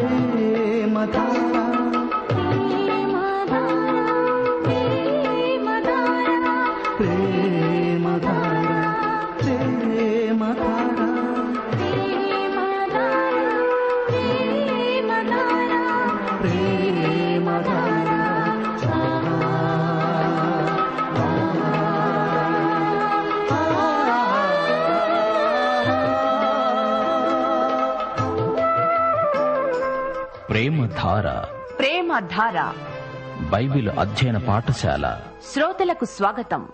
ప్రేమధార ప్రేమ ధార బైబిల్ అధ్యయన పాఠశాల. శ్రోతలకు స్వాగతం.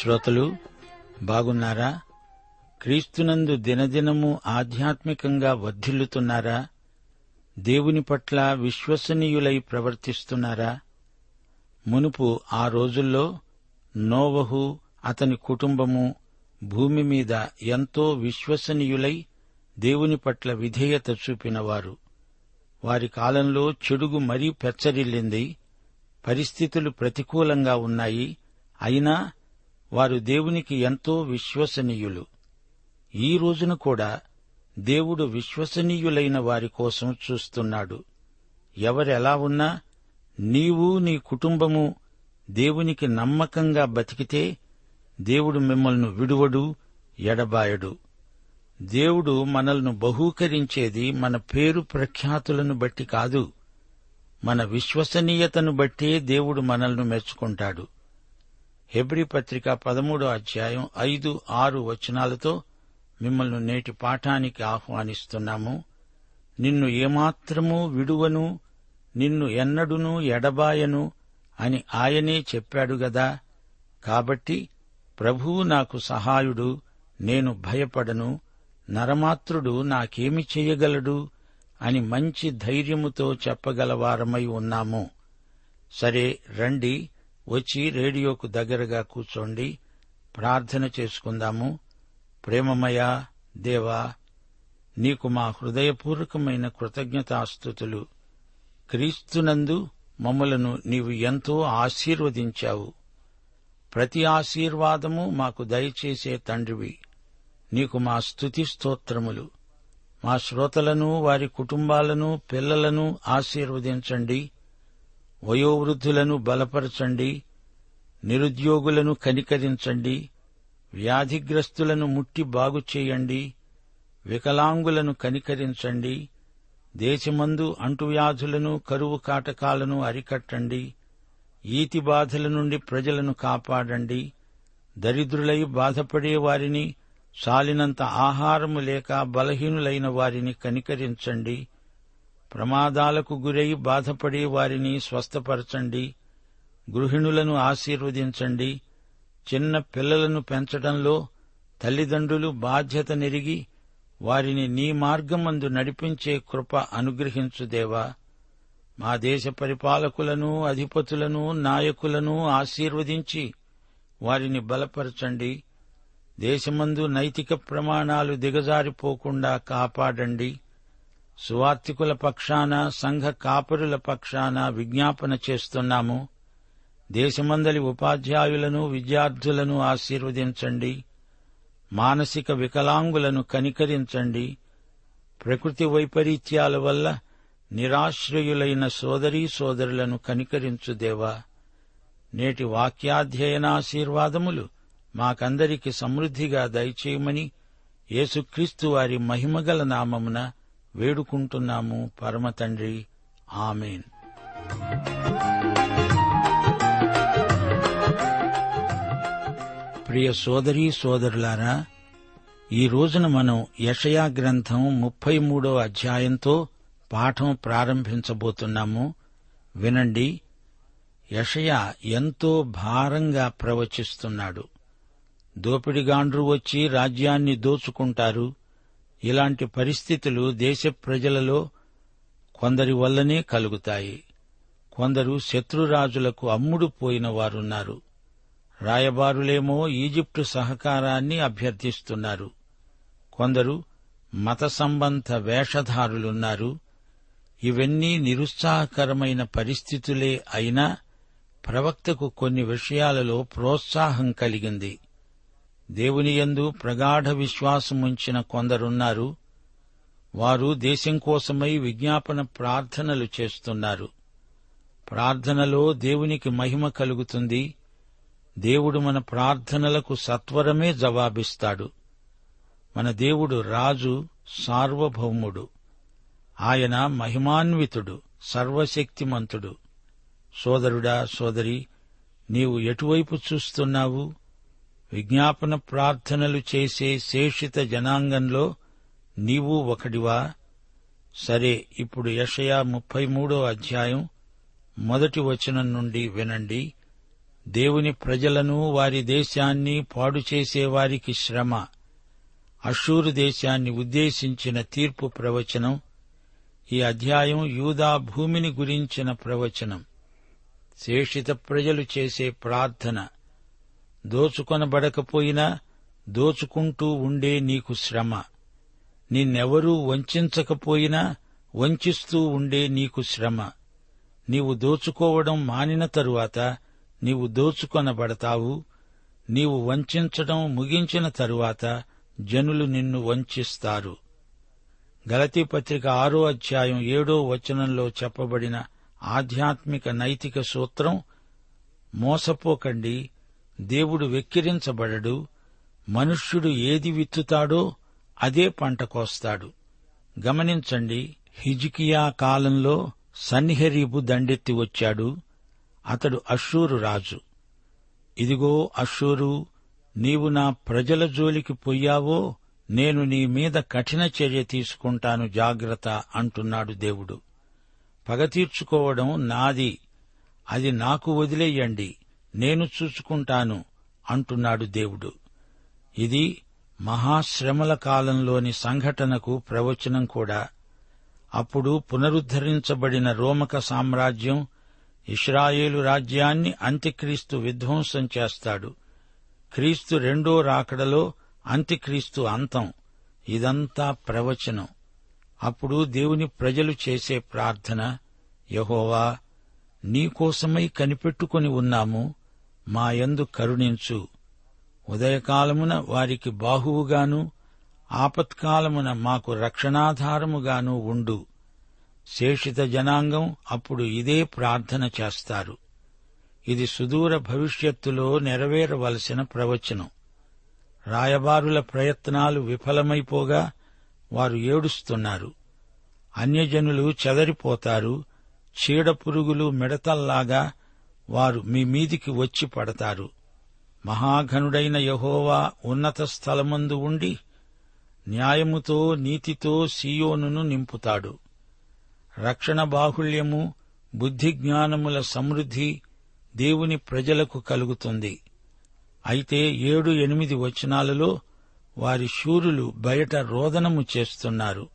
శ్రోతలు బాగున్నారా? క్రీస్తునందు దినదినము ఆధ్యాత్మికంగా వర్ధిల్లుతున్నారా? దేవుని పట్ల విశ్వసనీయులై ప్రవర్తిస్తున్నారా? మునుపు ఆ రోజుల్లో నోవహు అతని కుటుంబము భూమి మీద ఎంతో విశ్వసనీయులై దేవుని పట్ల విధేయత చూపినవారు. వారి కాలంలో చెడుగు మరీ పెచ్చరిల్లింది. పరిస్థితులు ప్రతికూలంగా ఉన్నాయి. అయినా వారు దేవునికి ఎంతో విశ్వసనీయులు. ఈ రోజున కూడా దేవుడు విశ్వసనీయులైన వారి కోసం చూస్తున్నాడు. ఎవరెలా ఉన్నా నీవు నీ కుటుంబము దేవునికి నమ్మకంగా బతికితే దేవుడు మిమ్మల్ని విడువడు ఎడబాయడు. దేవుడు మనల్ని బహూకరించేది మన పేరు ప్రఖ్యాతులను బట్టి కాదు. మన విశ్వసనీయతను బట్టే దేవుడు మనల్ని మెచ్చుకుంటాడు. హెబ్రి పత్రిక పదమూడో అధ్యాయం ఐదు ఆరు వచనాలతో మిమ్మల్ని నేటి పాఠానికి ఆహ్వానిస్తున్నాము. నిన్ను ఏమాత్రమూ విడువను నిన్ను ఎన్నడునూ ఎడబాయను అని ఆయనే చెప్పాడు గదా. కాబట్టి ప్రభువు నాకు సహాయుడు నేను భయపడను నరమాత్రుడు నాకేమి చేయగలడు అని మంచి ధైర్యముతో చెప్పగలవారమై ఉన్నాము. సరే రండి వచ్చి రేడియోకు దగ్గరగా కూర్చోండి. ప్రార్థన చేసుకుందాము. ప్రేమమయ దేవా నీకు మా హృదయపూర్వకమైన కృతజ్ఞతాస్థుతులు క్రీస్తునందు మమ్మలను నీవు ఎంతో ఆశీర్వదించావు. ప్రతి ఆశీర్వాదము మాకు దయచేసే తండ్రివి. నీకు మా స్తుతి స్తోత్రములు. మా శ్రోతలను వారి కుటుంబాలను పిల్లలను ఆశీర్వదించండి. వయోవృద్ధులను బలపరచండి నిరుద్యోగులను కనికరించండి వ్యాధిగ్రస్తులను ముట్టి బాగు చేయండి వికలాంగులను కనికరించండి దేశమందు అంటువ్యాధులను కరువు కాటకాలను అరికట్టండి ఈతి బాధల నుండి ప్రజలను కాపాడండి దరిద్రులై బాధపడే వారిని సాలినంత ఆహారము లేక బలహీనులైన వారిని కనికరించండి. ప్రమాదాలకు గురై బాధపడే వారిని స్వస్థపరచండి. గృహిణులను ఆశీర్వదించండి. చిన్న పిల్లలను పెంచడంలో తల్లిదండ్రులు బాధ్యత నెరిగి వారిని నీ మార్గమందు నడిపించే కృప అనుగ్రహించుదేవా మా దేశ పరిపాలకులను అధిపతులను నాయకులను ఆశీర్వదించి వారిని బలపరచండి. దేశమందు నైతిక ప్రమాణాలు దిగజారిపోకుండా కాపాడండి. సువార్తికుల పక్షాన సంఘ కాపరుల పక్షాన విజ్ఞాపన చేస్తున్నాము. దేశమందలి ఉపాధ్యాయులను విద్యార్థులను ఆశీర్వదించండి. మానసిక వికలాంగులను కనికరించండి. ప్రకృతి వైపరీత్యాల వల్ల నిరాశ్రయులైన సోదరీ సోదరులను కనికరించు దేవా. నేటి వాక్యాధ్యయనాశీర్వాదములు మాకందరికి సమృద్ధిగా దయచేయమని యేసుక్రీస్తు వారి మహిమగల నామమున వేడుకుంటున్నాము పరమతండ్రి ఆమెన్. ప్రియ సోదరీ సోదరులారా ఈ రోజున మనం యషయా గ్రంథం ముప్పై మూడో అధ్యాయంతో పాఠం ప్రారంభించబోతున్నాము. వినండి యషయా ఎంతో భారంగా ప్రవచిస్తున్నాడు. దోపిడిగాండ్రు వచ్చి రాజ్యాన్ని దోచుకుంటారు. ఇలాంటి పరిస్థితులు దేశ ప్రజలలో కొందరి వల్లనే కలుగుతాయి. కొందరు శత్రురాజులకు అమ్ముడు పోయిన వారున్నారు. రాయబారులేమో ఈజిప్టు సహకారాన్ని అభ్యర్థిస్తున్నారు. కొందరు మత సంబంధ వేషధారులున్నారు. ఇవన్నీ నిరుత్సాహకరమైన పరిస్థితులే అయినా ప్రవక్తకు కొన్ని విషయాలలో ప్రోత్సాహం కలిగింది. దేవుని యందు ప్రగాఢ విశ్వాసముంచిన కొందరున్నారు. వారు దేశం కోసమై విజ్ఞాపన ప్రార్థనలు చేస్తున్నారు. ప్రార్థనలో దేవునికి మహిమ కలుగుతుంది. దేవుడు మన ప్రార్థనలకు సత్వరమే జవాబిస్తాడు. మన దేవుడు రాజు సార్వభౌముడు. ఆయన మహిమాన్వితుడు సర్వశక్తిమంతుడు. సోదరుడా సోదరి నీవు ఎటువైపు చూస్తున్నావు? విజ్ఞాపన ప్రార్థనలు చేసే శేషిత జనాంగంలో నీవు ఒకడివా సరే ఇప్పుడు యషయా ముప్పై మూడో అధ్యాయం మొదటి వచనం నుండి వినండి. దేవుని ప్రజలను వారి దేశాన్ని పాడు చేసేవారికి శ్రమ. అషూరు దేశాన్ని ఉద్దేశించిన తీర్పు ప్రవచనం. ఈ అధ్యాయం యూదా భూమిని గురించిన ప్రవచనం. శేషిత ప్రజలు చేసే ప్రార్థన. దోచుకొనబడకపోయినా దోచుకుంటూ ఉండే నీకు శ్రమ. నిన్నెవరూ వంచకపోయినా వంచిస్తూ ఉండే నీకు శ్రమ. నీవు దోచుకోవడం మానిన తరువాత నీవు దోచుకొనబడతావు. నీవు వంచడం ముగించిన తరువాత జనులు నిన్ను వంచిస్తారు. గలతీ పత్రిక ఆరో అధ్యాయం ఏడో వచనంలో చెప్పబడిన ఆధ్యాత్మిక నైతిక సూత్రం మోసపోకండి దేవుడు వెక్కిరించబడడు. మనుష్యుడు ఏది విత్తుతాడో అదే పంట కోస్తాడు. గమనించండి హిజికియా కాలంలో సన్హెరీబు దండెత్తి వచ్చాడు. అతడు అషూరు రాజు. ఇదిగో అషూరు నీవు నా ప్రజల జోలికి పోయావో నేను నీ మీద కఠిన చర్య తీసుకుంటాను జాగ్రత్త అంటున్నాడు దేవుడు. పగ తీర్చుకోవడం నాది. అది నాకు వదిలేయండి. నేను చూసుకుంటాను అంటున్నాడు దేవుడు. ఇది మహాశ్రమల కాలంలోని సంఘటనకు ప్రవచనం కూడా. అప్పుడు పునరుద్ధరించబడిన రోమక సామ్రాజ్యం ఇస్రాయేలు రాజ్యాన్ని అంత్యక్రీస్తు విధ్వంసం చేస్తాడు. క్రీస్తు రెండో రాకడలో అంత్యక్రీస్తు అంతం. ఇదంతా ప్రవచనం. అప్పుడు దేవుని ప్రజలు చేసే ప్రార్థన యహోవా నీకోసమై కనిపెట్టుకుని ఉన్నాము. మా యందు కరుణించు. ఉదయకాలమున వారికి బాహువుగాను ఆపత్కాలమున మాకు రక్షణాధారముగాను ఉండు. శేషిత జనాంగం అప్పుడు ఇదే ప్రార్థన చేస్తారు. ఇది సుదూర భవిష్యత్తులో నెరవేరవలసిన ప్రవచనం. రాయబారుల ప్రయత్నాలు విఫలమైపోగా వారు ఏడుస్తున్నారు. అన్యజనులు చెదరిపోతారు. చీడపురుగులు మిడతల్లాగా వారు మీ మీదికి వచ్చి పడతారు. మహాఘనుడైన యహోవా ఉన్నత స్థలమందు ఉండి న్యాయముతో నీతితో సీయోనును నింపుతాడు. రక్షణ బాహుళ్యము బుద్ధిజ్ఞానముల సమృద్ధి దేవుని ప్రజలకు కలుగుతుంది. అయితే ఏడు ఎనిమిది వచనాలలో వారి శూరులు బయట రోదనము చేస్తున్నారు.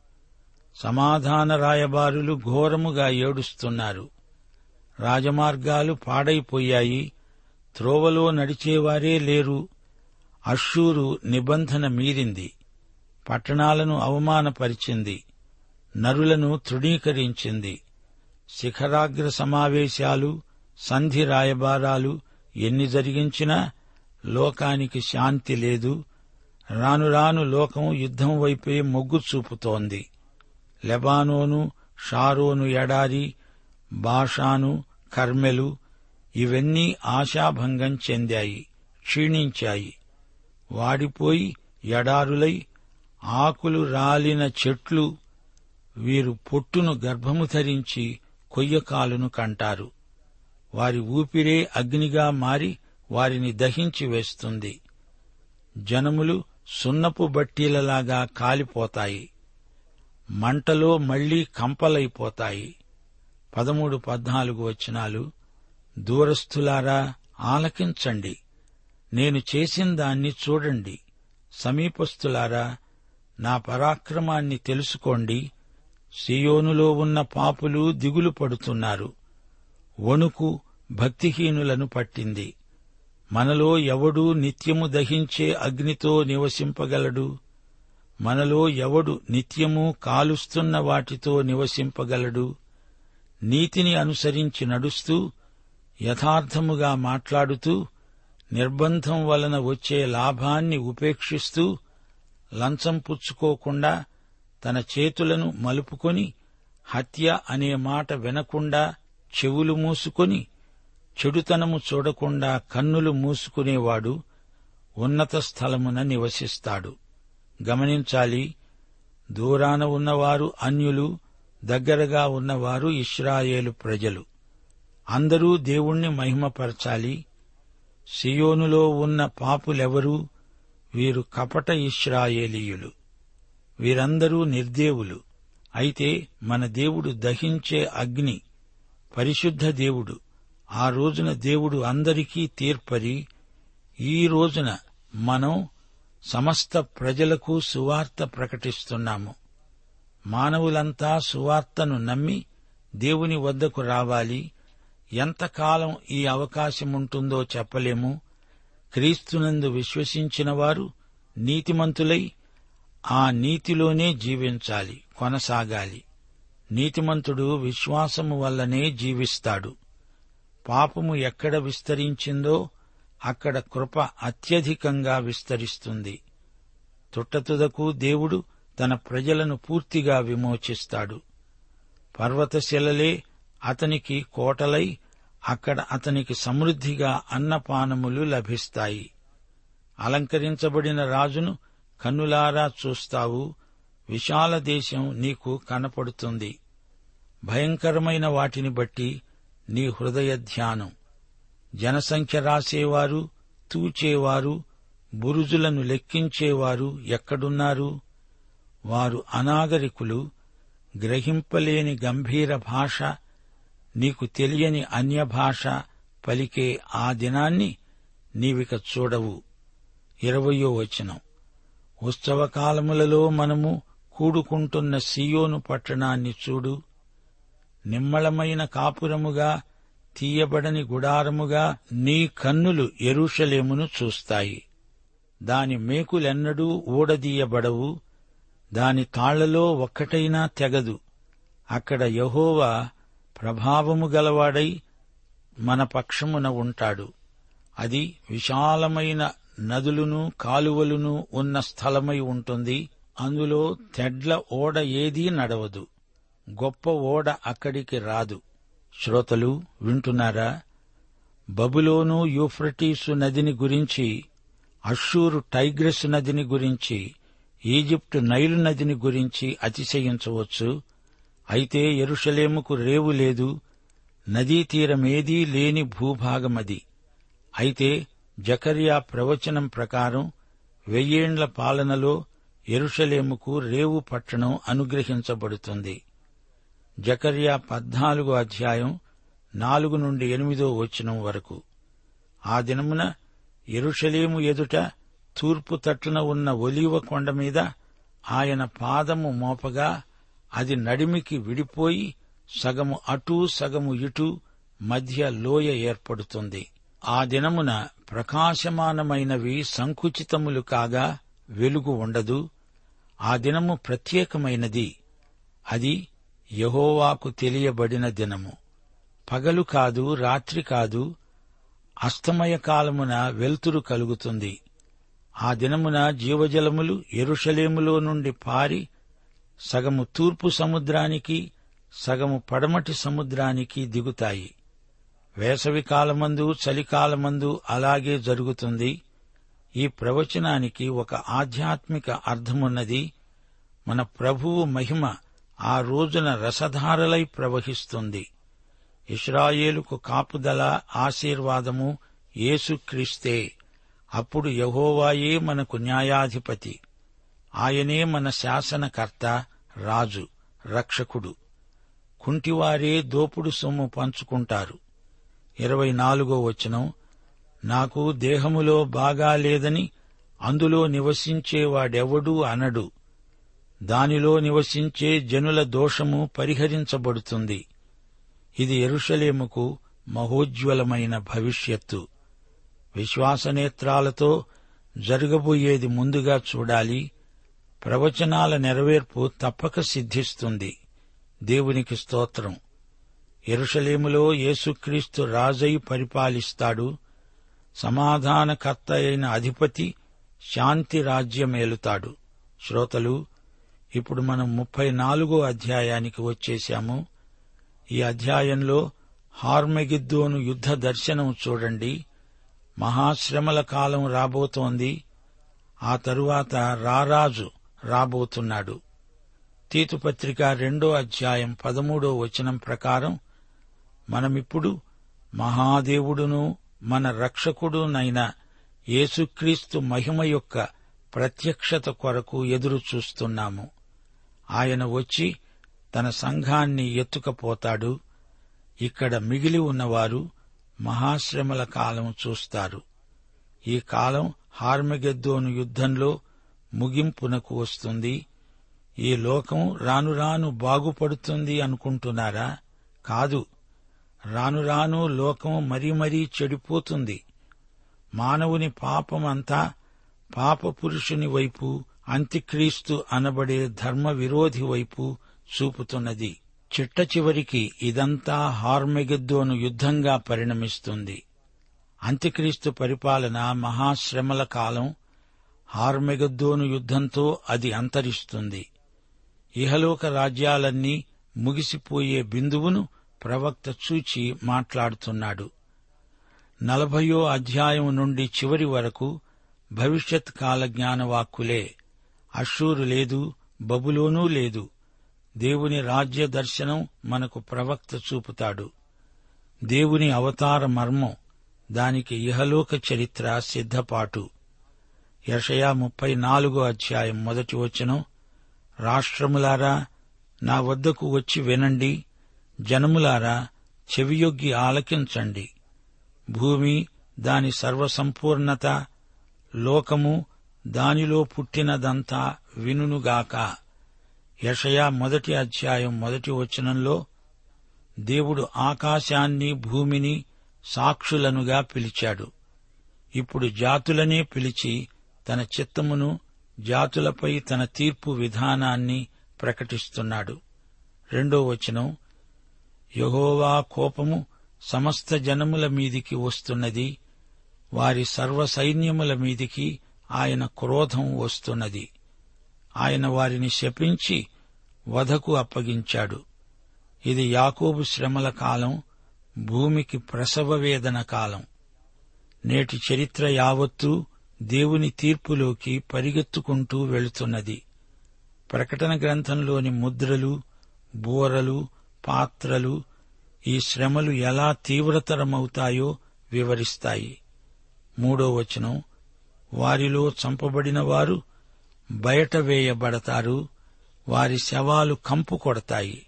సమాధాన రాయబారులు ఘోరముగా ఏడుస్తున్నారు. రాజమార్గాలు పాడైపోయాయి. త్రోవలో నడిచేవారే లేరు. అషూరు నిబంధన మీరింది. పట్టణాలను అవమానపరిచింది. నరులను తృణీకరించింది. శిఖరాగ్ర సమావేశాలు సంధి రాయబారాలు ఎన్ని జరిగించినా లోకానికి శాంతి లేదు. రాను రాను లోకం యుద్ధం వైపే మొగ్గు చూపుతోంది. లెబానోను షారోను ఎడారి బాషాను కర్మెలు ఇవన్నీ ఆశాభంగం చెందాయి క్షీణించాయి. వాడిపోయి ఎడారులై ఆకులు రాలిన చెట్లు వీరు పొట్టును గర్భము ధరించి కొయ్యకాలును కంటారు. వారి ఊపిరే అగ్నిగా మారి వారిని దహించి వేస్తుంది. జనములు సున్నపు బట్టీలలాగా కాలిపోతాయి. మంటలో మళ్ళీ కంపలైపోతాయి. పదమూడు పద్నాలుగు వచనాలు. దూరస్థులారా ఆలకించండి. నేను చేసిన దాన్ని చూడండి. సమీపస్థులారా నా పరాక్రమాన్ని తెలుసుకోండి. సియోనులో ఉన్న పాపులు దిగులు పడుతున్నారు. వణుకు భక్తిహీనులను పట్టింది. మనలో ఎవడు నిత్యము దహించే అగ్నితో నివసింపగలడు? మనలో ఎవడు నిత్యము కాలుస్తున్న వాటితో నివసింపగలడు? నీతిని అనుసరించి నడుస్తూ యథార్థముగా మాట్లాడుతూ నిర్బంధం వలన వచ్చే లాభాన్ని ఉపేక్షిస్తూ లంచం పుచ్చుకోకుండా తన చేతులను మలుపుకొని హత్య అనే మాట వినకుండా చెవులు మూసుకొని చెడుతనము చూడకుండా కన్నులు మూసుకునేవాడు ఉన్నత స్థలమున నివసిస్తాడు. గమనించాలి దూరాన ఉన్నవారు అన్యులు దగ్గరగా ఉన్నవారు ఇస్రాయేలు ప్రజలు. అందరూ దేవుణ్ణి మహిమపరచాలి. సియోనులో ఉన్న పాపులెవరూ? వీరు కపట ఇస్రాయేలీయులు వీరందరూ నిర్దేవులు. అయితే మన దేవుడు దహించే అగ్ని పరిశుద్ధ దేవుడు. ఆ రోజున దేవుడు అందరికీ తీర్పరి. ఈ రోజున మనం సమస్త ప్రజలకు సువార్త ప్రకటిస్తున్నాము. మానవులంతా సువార్తను నమ్మి దేవుని వద్దకు రావాలి. ఎంతకాలం ఈ అవకాశముంటుందో చెప్పలేము. క్రీస్తునందు విశ్వసించినవారు నీతిమంతులై ఆ నీతిలోనే జీవించాలి కొనసాగాలి. నీతిమంతుడు విశ్వాసము వల్లనే జీవిస్తాడు. పాపము ఎక్కడ విస్తరించిందో అక్కడ కృప అత్యధికంగా విస్తరిస్తుంది. తుట్టతుదకు దేవుడు తన ప్రజలను పూర్తిగా విమోచిస్తాడు. పర్వతశిలలే అతనికి కోటలై అక్కడ అతనికి సమృద్ధిగా అన్నపానములు లభిస్తాయి. అలంకరించబడిన రాజును కన్నులారా చూస్తావు. విశాల దేశం నీకు కనపడుతుంది. భయంకరమైన వాటిని బట్టి నీ హృదయ ధ్యానం. జనసంఖ్య రాసేవారు తూచేవారు బురుజులను లెక్కించేవారు ఎక్కడున్నారు? వారు అనాగరికులు గ్రహింపలేని గంభీర భాష నీకు తెలియని అన్యభాష పలికే ఆ దినాన్ని నీవిక చూడవు. ఇరవయో వచనం. ఉత్సవకాలములలో మనము కూడుకుంటున్న సియోను పట్టణాన్ని చూడు. నిమ్మళమైన కాపురముగా తీయబడని గుడారముగా నీ కన్నులు ఎరుషలేమును చూస్తాయి. దాని మేకులెన్నడూ ఊడదీయబడవు. దాని తాళ్ళలో ఒక్కటైనా తెగదు. అక్కడ యహోవా ప్రభావము గలవాడై మన పక్షమున ఉంటాడు. అది విశాలమైన నదులును కాలువలును ఉన్న స్థలమై ఉంటుంది. అందులో తెడ్ల ఓడ ఏదీ నడవదు. గొప్ప ఓడ అక్కడికి రాదు. శ్రోతలు వింటున్నారా? బబులోను యూఫ్రటీసు నదిని గురించి అషూరు టైగ్రెస్ నదిని గురించి ఈజిప్టు నైలు నదిని గురించి అతిశయించవచ్చు. అయితే ఎరుషలేముకు రేవు లేదు. నదీ తీరమేదీ లేని భూభాగమది. అయితే జకర్యా ప్రవచనం ప్రకారం వెయ్యేండ్ల పాలనలో ఎరుషలేముకు రేవు పట్టణం అనుగ్రహించబడుతుంది. జకర్యా పద్నాలుగో అధ్యాయం నాలుగు నుండి ఎనిమిదో వచనం వరకు. ఆ దినమున ఎరుషలేము ఎదుట తూర్పు తట్టున ఉన్న ఒలీవ కొండ మీద ఆయన పాదము మోపగా అది నడిమికి విడిపోయి సగము అటూ సగము ఇటూ మధ్య లోయ ఏర్పడుతుంది. ఆ దినమున ప్రకాశమానమైనవి సంకుచితములు కాగా వెలుగు ఉండదు. ఆ దినము ప్రత్యేకమైనది. అది యహోవాకు తెలియబడిన దినము. పగలు కాదు రాత్రి కాదు అస్తమయ కాలమున వెలుతురు కలుగుతుంది. ఆ దినమున జీవజలములు ఎరుషలేములో నుండి పారి సగము తూర్పు సముద్రానికి సగము పడమటి సముద్రానికి దిగుతాయి. వేసవి కాలమందు చలికాలమందు అలాగే జరుగుతుంది. ఈ ప్రవచనానికి ఒక ఆధ్యాత్మిక అర్థమున్నది. మన ప్రభువు మహిమ ఆ రోజున రసధారలై ప్రవహిస్తుంది. ఇస్రాయేలుకు కాపుదల ఆశీర్వాదము యేసుక్రీస్తే. అప్పుడు యహోవాయే మనకు న్యాయాధిపతి. ఆయనే మన శాసనకర్త రాజు రక్షకుడు. కుంటివారే దోపుడు సొమ్ము పంచుకుంటారు. ఇరవై నాలుగో వచనం నాకు దేహములో బాగా లేదని అందులో నివసించేవాడెవడూ అనడు. దానిలో నివసించే జనుల దోషము పరిహరించబడుతుంది. ఇది ఎరుషలేముకు మహోజ్వలమైన భవిష్యత్తు. విశ్వాసనేత్రాలతో జరగబోయేది ముందుగా చూడాలి. ప్రవచనాల నెరవేర్పు తప్పక సిద్ధిస్తుంది. దేవునికి స్తోత్రం. ఎరుషలేములో యేసుక్రీస్తు రాజై పరిపాలిస్తాడు. సమాధానకర్త అయిన అధిపతి శాంతి రాజ్యమేలుతాడు. శ్రోతలు ఇప్పుడు మనం ముప్పై నాలుగో అధ్యాయానికి వచ్చేశాము. ఈ అధ్యాయంలో హార్మెగిద్దోను యుద్ధ దర్శనం చూడండి. మహాశ్రమల కాలం రాబోతోంది. ఆ తరువాత రారాజు రాబోతున్నాడు. తీతుపత్రిక రెండో అధ్యాయం పదమూడో వచనం ప్రకారం మనమిప్పుడు మహాదేవుడును మన రక్షకుడునైన యేసుక్రీస్తు మహిమ యొక్క ప్రత్యక్షత కొరకు ఎదురు చూస్తున్నాము. ఆయన వచ్చి తన సంఘాన్ని ఎత్తుకపోతాడు. ఇక్కడ మిగిలి ఉన్నవారు మహాశ్రమల కాలం చూస్తారు. ఈ కాలం హార్మగెద్దోను యుద్ధంలో ముగింపునకు వస్తుంది. ఈ లోకం రాను రాను బాగుపడుతుంది అనుకుంటున్నారా? కాదు. రాను రాను లోకం మరీ మరీ చెడిపోతుంది. మానవుని పాపమంతా పాప పురుషుని వైపు అంత్యక్రీస్తు అనబడే ధర్మ విరోధి వైపు చూపుతున్నది. చిట్ట చివరికి ఇదంతా హార్మెగద్దోను యుద్ధంగా పరిణమిస్తుంది. అంత్యక్రీస్తు పరిపాలన మహాశ్రమల కాలం హార్మెగద్దోను యుద్ధంతో అది అంతరిస్తుంది. ఇహలోక రాజ్యాలన్నీ ముగిసిపోయే బిందువును ప్రవక్త చూచి మాట్లాడుతున్నాడు. నలభయో అధ్యాయం నుండి చివరి వరకు భవిష్యత్ కాల జ్ఞానవాక్కులే అషూరు లేదు బబులోనూ లేదు. దేవుని రాజ్య దర్శనం మనకు ప్రవక్త చూపుతాడు. దేవుని అవతార మర్మం దానికి ఇహలోక చరిత్ర సిద్ధపాటు. యషయా ముప్పై నాలుగో అధ్యాయం మొదటి వచనం రాష్ట్రములారా నా వద్దకు వచ్చి వినండి. జనములారా చెవియొగ్గి ఆలకించండి. భూమి దాని సర్వసంపూర్ణత లోకము దానిలో పుట్టినదంతా వినునుగాక. యషయా మొదటి అధ్యాయం మొదటి వచనంలో దేవుడు ఆకాశాన్ని భూమిని సాక్షులనుగా పిలిచాడు. ఇప్పుడు జాతులనే పిలిచి తన చిత్తమును జాతులపై తన తీర్పు విధానాన్ని ప్రకటిస్తున్నాడు. రెండో వచనం యహోవా కోపము సమస్త జనముల మీదికి వస్తున్నది. వారి సర్వ సైన్యముల మీదికి ఆయన క్రోధం వస్తున్నది. ఆయన వారిని శపించి వధకు అప్పగించాడు. ఇది యాకోబు శ్రమల కాలం భూమికి ప్రసవ వేదన కాలం. నేటి చరిత్ర యావత్తూ దేవుని తీర్పులోకి పరిగెత్తుకుంటూ వెళుతున్నది. ప్రకటన గ్రంథంలోని ముద్రలు బోరలు పాత్రలు ఈ శ్రమలు ఎలా తీవ్రతరమవుతాయో వివరిస్తాయి. మూడో వచనం వారిలో చంపబడిన వారు బయట వేయబడతారు. వారి శవాలు కంపు కొడతాయి.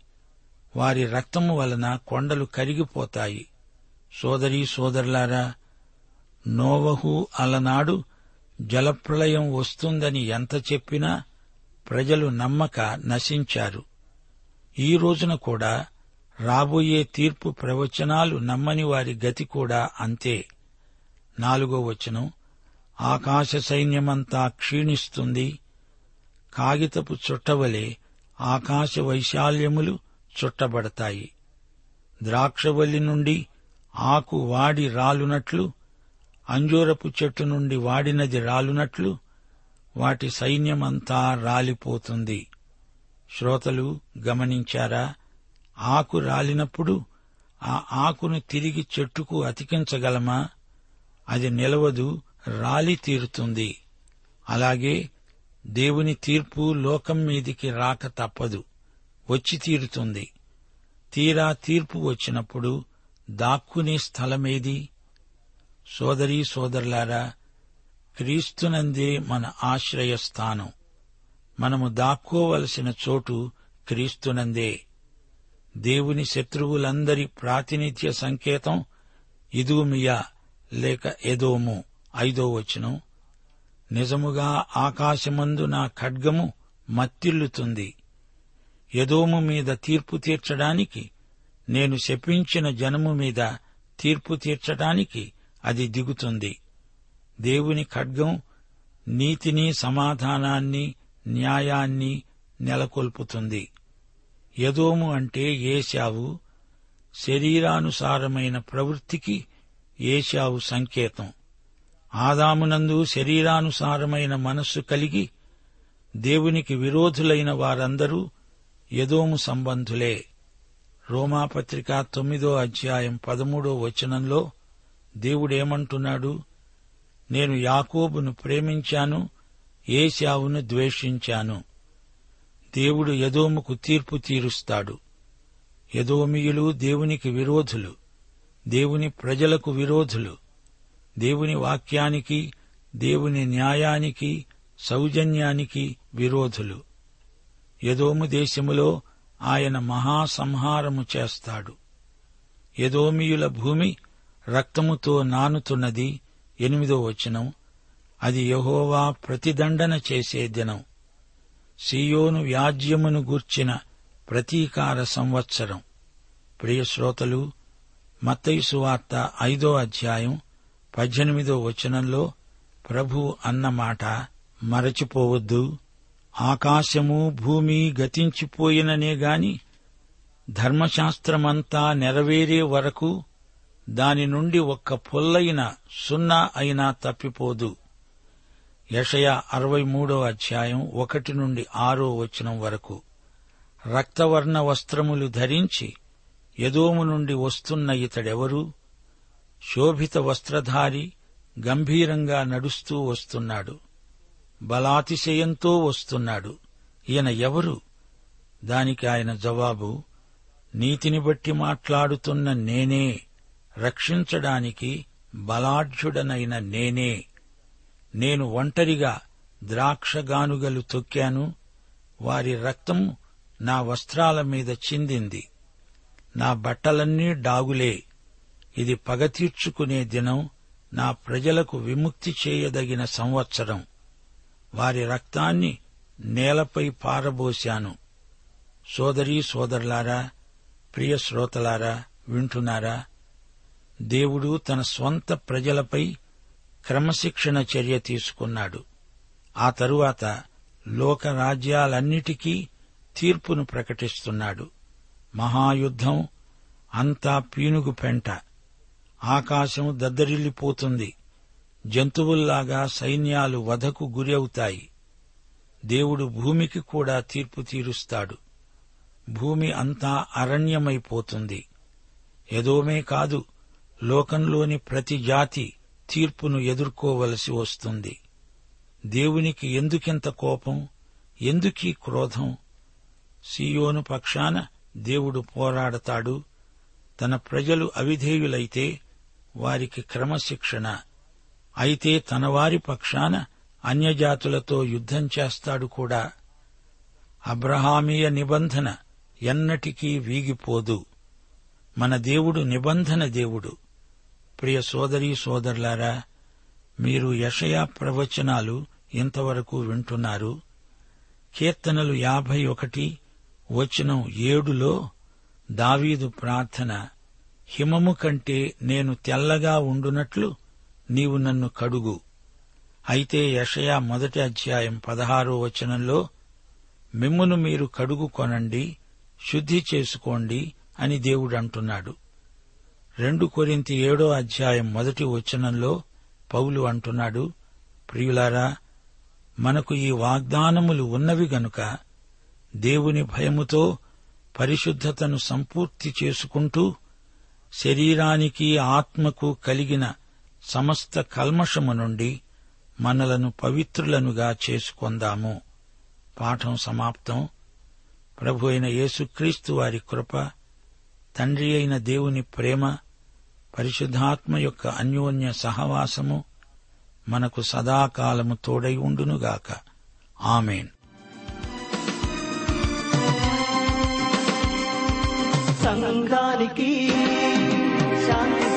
వారి రక్తము వలన కొండలు కరిగిపోతాయి. సోదరీ సోదరులారా నోవహు అలనాడు జలప్రళయం వస్తుందని ఎంత చెప్పినా ప్రజలు నమ్మక నశించారు. ఈ రోజున కూడా రాబోయే తీర్పు ప్రవచనాలు నమ్మని వారి గతి కూడా అంతే. నాలుగో వచనం ఆకాశ సైన్యమంతా క్షీణిస్తుంది. కాగితపు చుట్టవలే ఆకాశ వైశాల్యములు చుట్టబడతాయి. ద్రాక్షవల్లి నుండి ఆకు వాడి రాలునట్లు అంజూరపు చెట్టు నుండి వాడినది రాలునట్లు వాటి సైన్యమంతా రాలిపోతుంది. శ్రోతలు గమనించారా? ఆకు రాలినప్పుడు ఆ ఆకును తిరిగి చెట్టుకు అతికించగలమా? అది నిలవదు రాలి తీరుతుంది. అలాగే దేవుని తీర్పు లోకం మీదికి రాక తప్పదు. వచ్చి తీరుతుంది. తీరా తీర్పు వచ్చినప్పుడు దాక్కునే స్థలమేది? సోదరీ సోదరులారా క్రీస్తునందే మన ఆశ్రయస్థానం మనము దాక్కోవలసిన చోటు క్రీస్తునందే. దేవుని శత్రువులందరి ప్రాతినిధ్య సంకేతం ఇదూమియా లేక ఎదోము ఐదో వచనం. నిజముగా ఆకాశమందు నా ఖడ్గము మత్తిల్లుతుంది. యదోము మీద తీర్పు తీర్చడానికి నేను శపించిన జనము మీద తీర్పు తీర్చడానికి అది దిగుతుంది. దేవుని ఖడ్గం నీతిని సమాధానాన్ని న్యాయాన్ని నెలకొల్పుతుంది. యదోము అంటే ఏశావు శరీరానుసారమైన ప్రవృత్తికి ఏశావు సంకేతం. ఆదామునందు శరీరానుసారమైన మనస్సు కలిగి దేవునికి విరోధులైన వారందరూ యదోము సంబంధులే. రోమాపత్రిక తొమ్మిదో అధ్యాయం పదమూడో వచనంలో దేవుడేమంటున్నాడు? నేను యాకోబును ప్రేమించాను ఏశావును ద్వేషించాను. దేవుడు యదోముకు తీర్పు తీరుస్తాడు. యదోమియులు దేవునికి విరోధులు దేవుని ప్రజలకు విరోధులు. దేవుని వాక్యానికి దేవుని న్యాయానికి సౌజన్యానికి విరోధులు. యదోము దేశములో ఆయన మహాసంహారము చేస్తాడు. యదోమియుల భూమి రక్తముతో నానుతున్నది. ఎనిమిదో వచనం. అది యహోవా ప్రతిదండన చేసే దినం. సియోను వ్యాజ్యమును గూర్చిన ప్రతీకార సంవత్సరం. ప్రియ శ్రోతలు వార్త ఐదో అధ్యాయం పద్దెనిమిదో వచనంలో ప్రభు అన్నమాట మరచిపోవద్దు. ఆకాశము భూమి గతించిపోయిననే గాని ధర్మశాస్త్రమంతా నెరవేరే వరకు దాని నుండి ఒక్క పొల్లైన సున్నా అయినా తప్పిపోదు. యషయ అరవై మూడో అధ్యాయం ఒకటి నుండి ఆరో వచనం వరకు. రక్తవర్ణ వస్త్రములు ధరించి యదోము నుండి వస్తున్న ఇతడెవరు? శోభిత వస్త్రధారి గంభీరంగా నడుస్తూ వస్తున్నాడు. బలాతిశయంతో వస్తున్నాడు. ఈయన ఎవరు? దానికి ఆయన జవాబు నీతిని బట్టి మాట్లాడుతున్న నేనే రక్షించడానికి బలాఢ్యుడనైన నేనే. నేను ఒంటరిగా ద్రాక్షగానుగలు తొక్కాను. వారి రక్తం నా వస్త్రాల మీద చిందింది. నా బట్టలన్నీ డాగులే. ఇది పగ తీర్చుకునే దినం నా ప్రజలకు విముక్తి చేయదగిన సంవత్సరం. వారి రక్తాన్ని నేలపై పారబోశాను. సోదరీ సోదరులారా ప్రియ శ్రోతలారా వింటున్నారా? దేవుడు తన స్వంత ప్రజలపై క్రమశిక్షణ చర్య తీసుకున్నాడు. ఆ తరువాత లోక రాజ్యాలన్నిటికీ తీర్పును ప్రకటిస్తున్నాడు. మహాయుద్ధం అంతా పీనుగు పెంట. ఆకాశం దద్దరిల్లిపోతుంది. జంతువుల్లాగా సైన్యాలు వధకు గురి అవుతాయి దేవుడు భూమికి కూడా తీర్పు తీరుస్తాడు. భూమి అంతా అరణ్యమైపోతుంది. ఎదోమే కాదు లోకంలోని ప్రతి జాతి తీర్పును ఎదుర్కోవలసి వస్తుంది. దేవునికి ఎందుకింత కోపం? ఎందుకీ క్రోధం? సియోను పక్షాన దేవుడు పోరాడతాడు. తన ప్రజలు అవిధేయులైతే వారికి క్రమశిక్షణ. అయితే తనవారి పక్షాన అన్యజాతులతో యుద్ధం చేస్తాడు కూడా. అబ్రహామీయ నిబంధన ఎన్నటికీ వీగిపోదు. మన దేవుడు నిబంధన దేవుడు. ప్రియ సోదరీ సోదరులారా మీరు యషయా ప్రవచనాలు ఇంతవరకు వింటున్నారు. కీర్తనలు యాభై ఒకటి వచనం ఏడులో దావీదు ప్రార్థన హిమము కంటే నేను తెల్లగా ఉండునట్లు నీవు నన్ను కడుగు. అయితే యషయా మొదటి అధ్యాయం పదహారో వచనంలో మిమ్మును మీరు కడుగు కొనండి శుద్ధి చేసుకోండి అని దేవుడు అంటున్నాడు. రెండు కొరింతి ఏడో అధ్యాయం మొదటి వచనంలో పౌలు అంటున్నాడు ప్రియులారా మనకు ఈ వాగ్దానములు ఉన్నవి గనుక దేవుని భయముతో పరిశుద్ధతను సంపూర్తి చేసుకుంటూ శరీరానికి ఆత్మకు కలిగిన సమస్త కల్మషము నుండి మనలను పవిత్రులనుగా చేసుకొందాము. పాఠం సమాప్తం. ప్రభు అయిన యేసుక్రీస్తు వారి కృప తండ్రి అయిన దేవుని ప్రేమ పరిశుద్ధాత్మ యొక్క అన్యోన్య సహవాసము మనకు సదాకాలము తోడై ఉండునుగాక. ఆమెన్. సంఘానికి శాంతి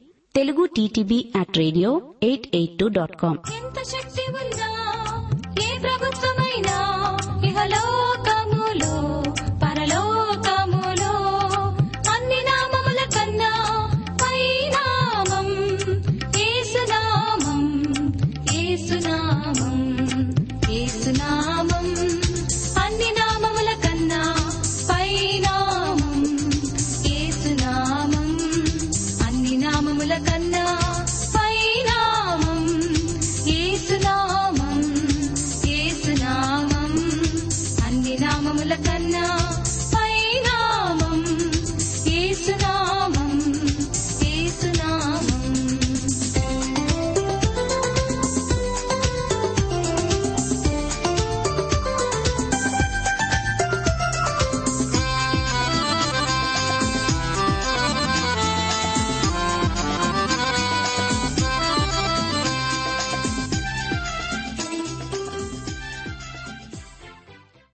Telugu TTV at radio eight eight two dot com. ఎంత శక్తి ఉందా?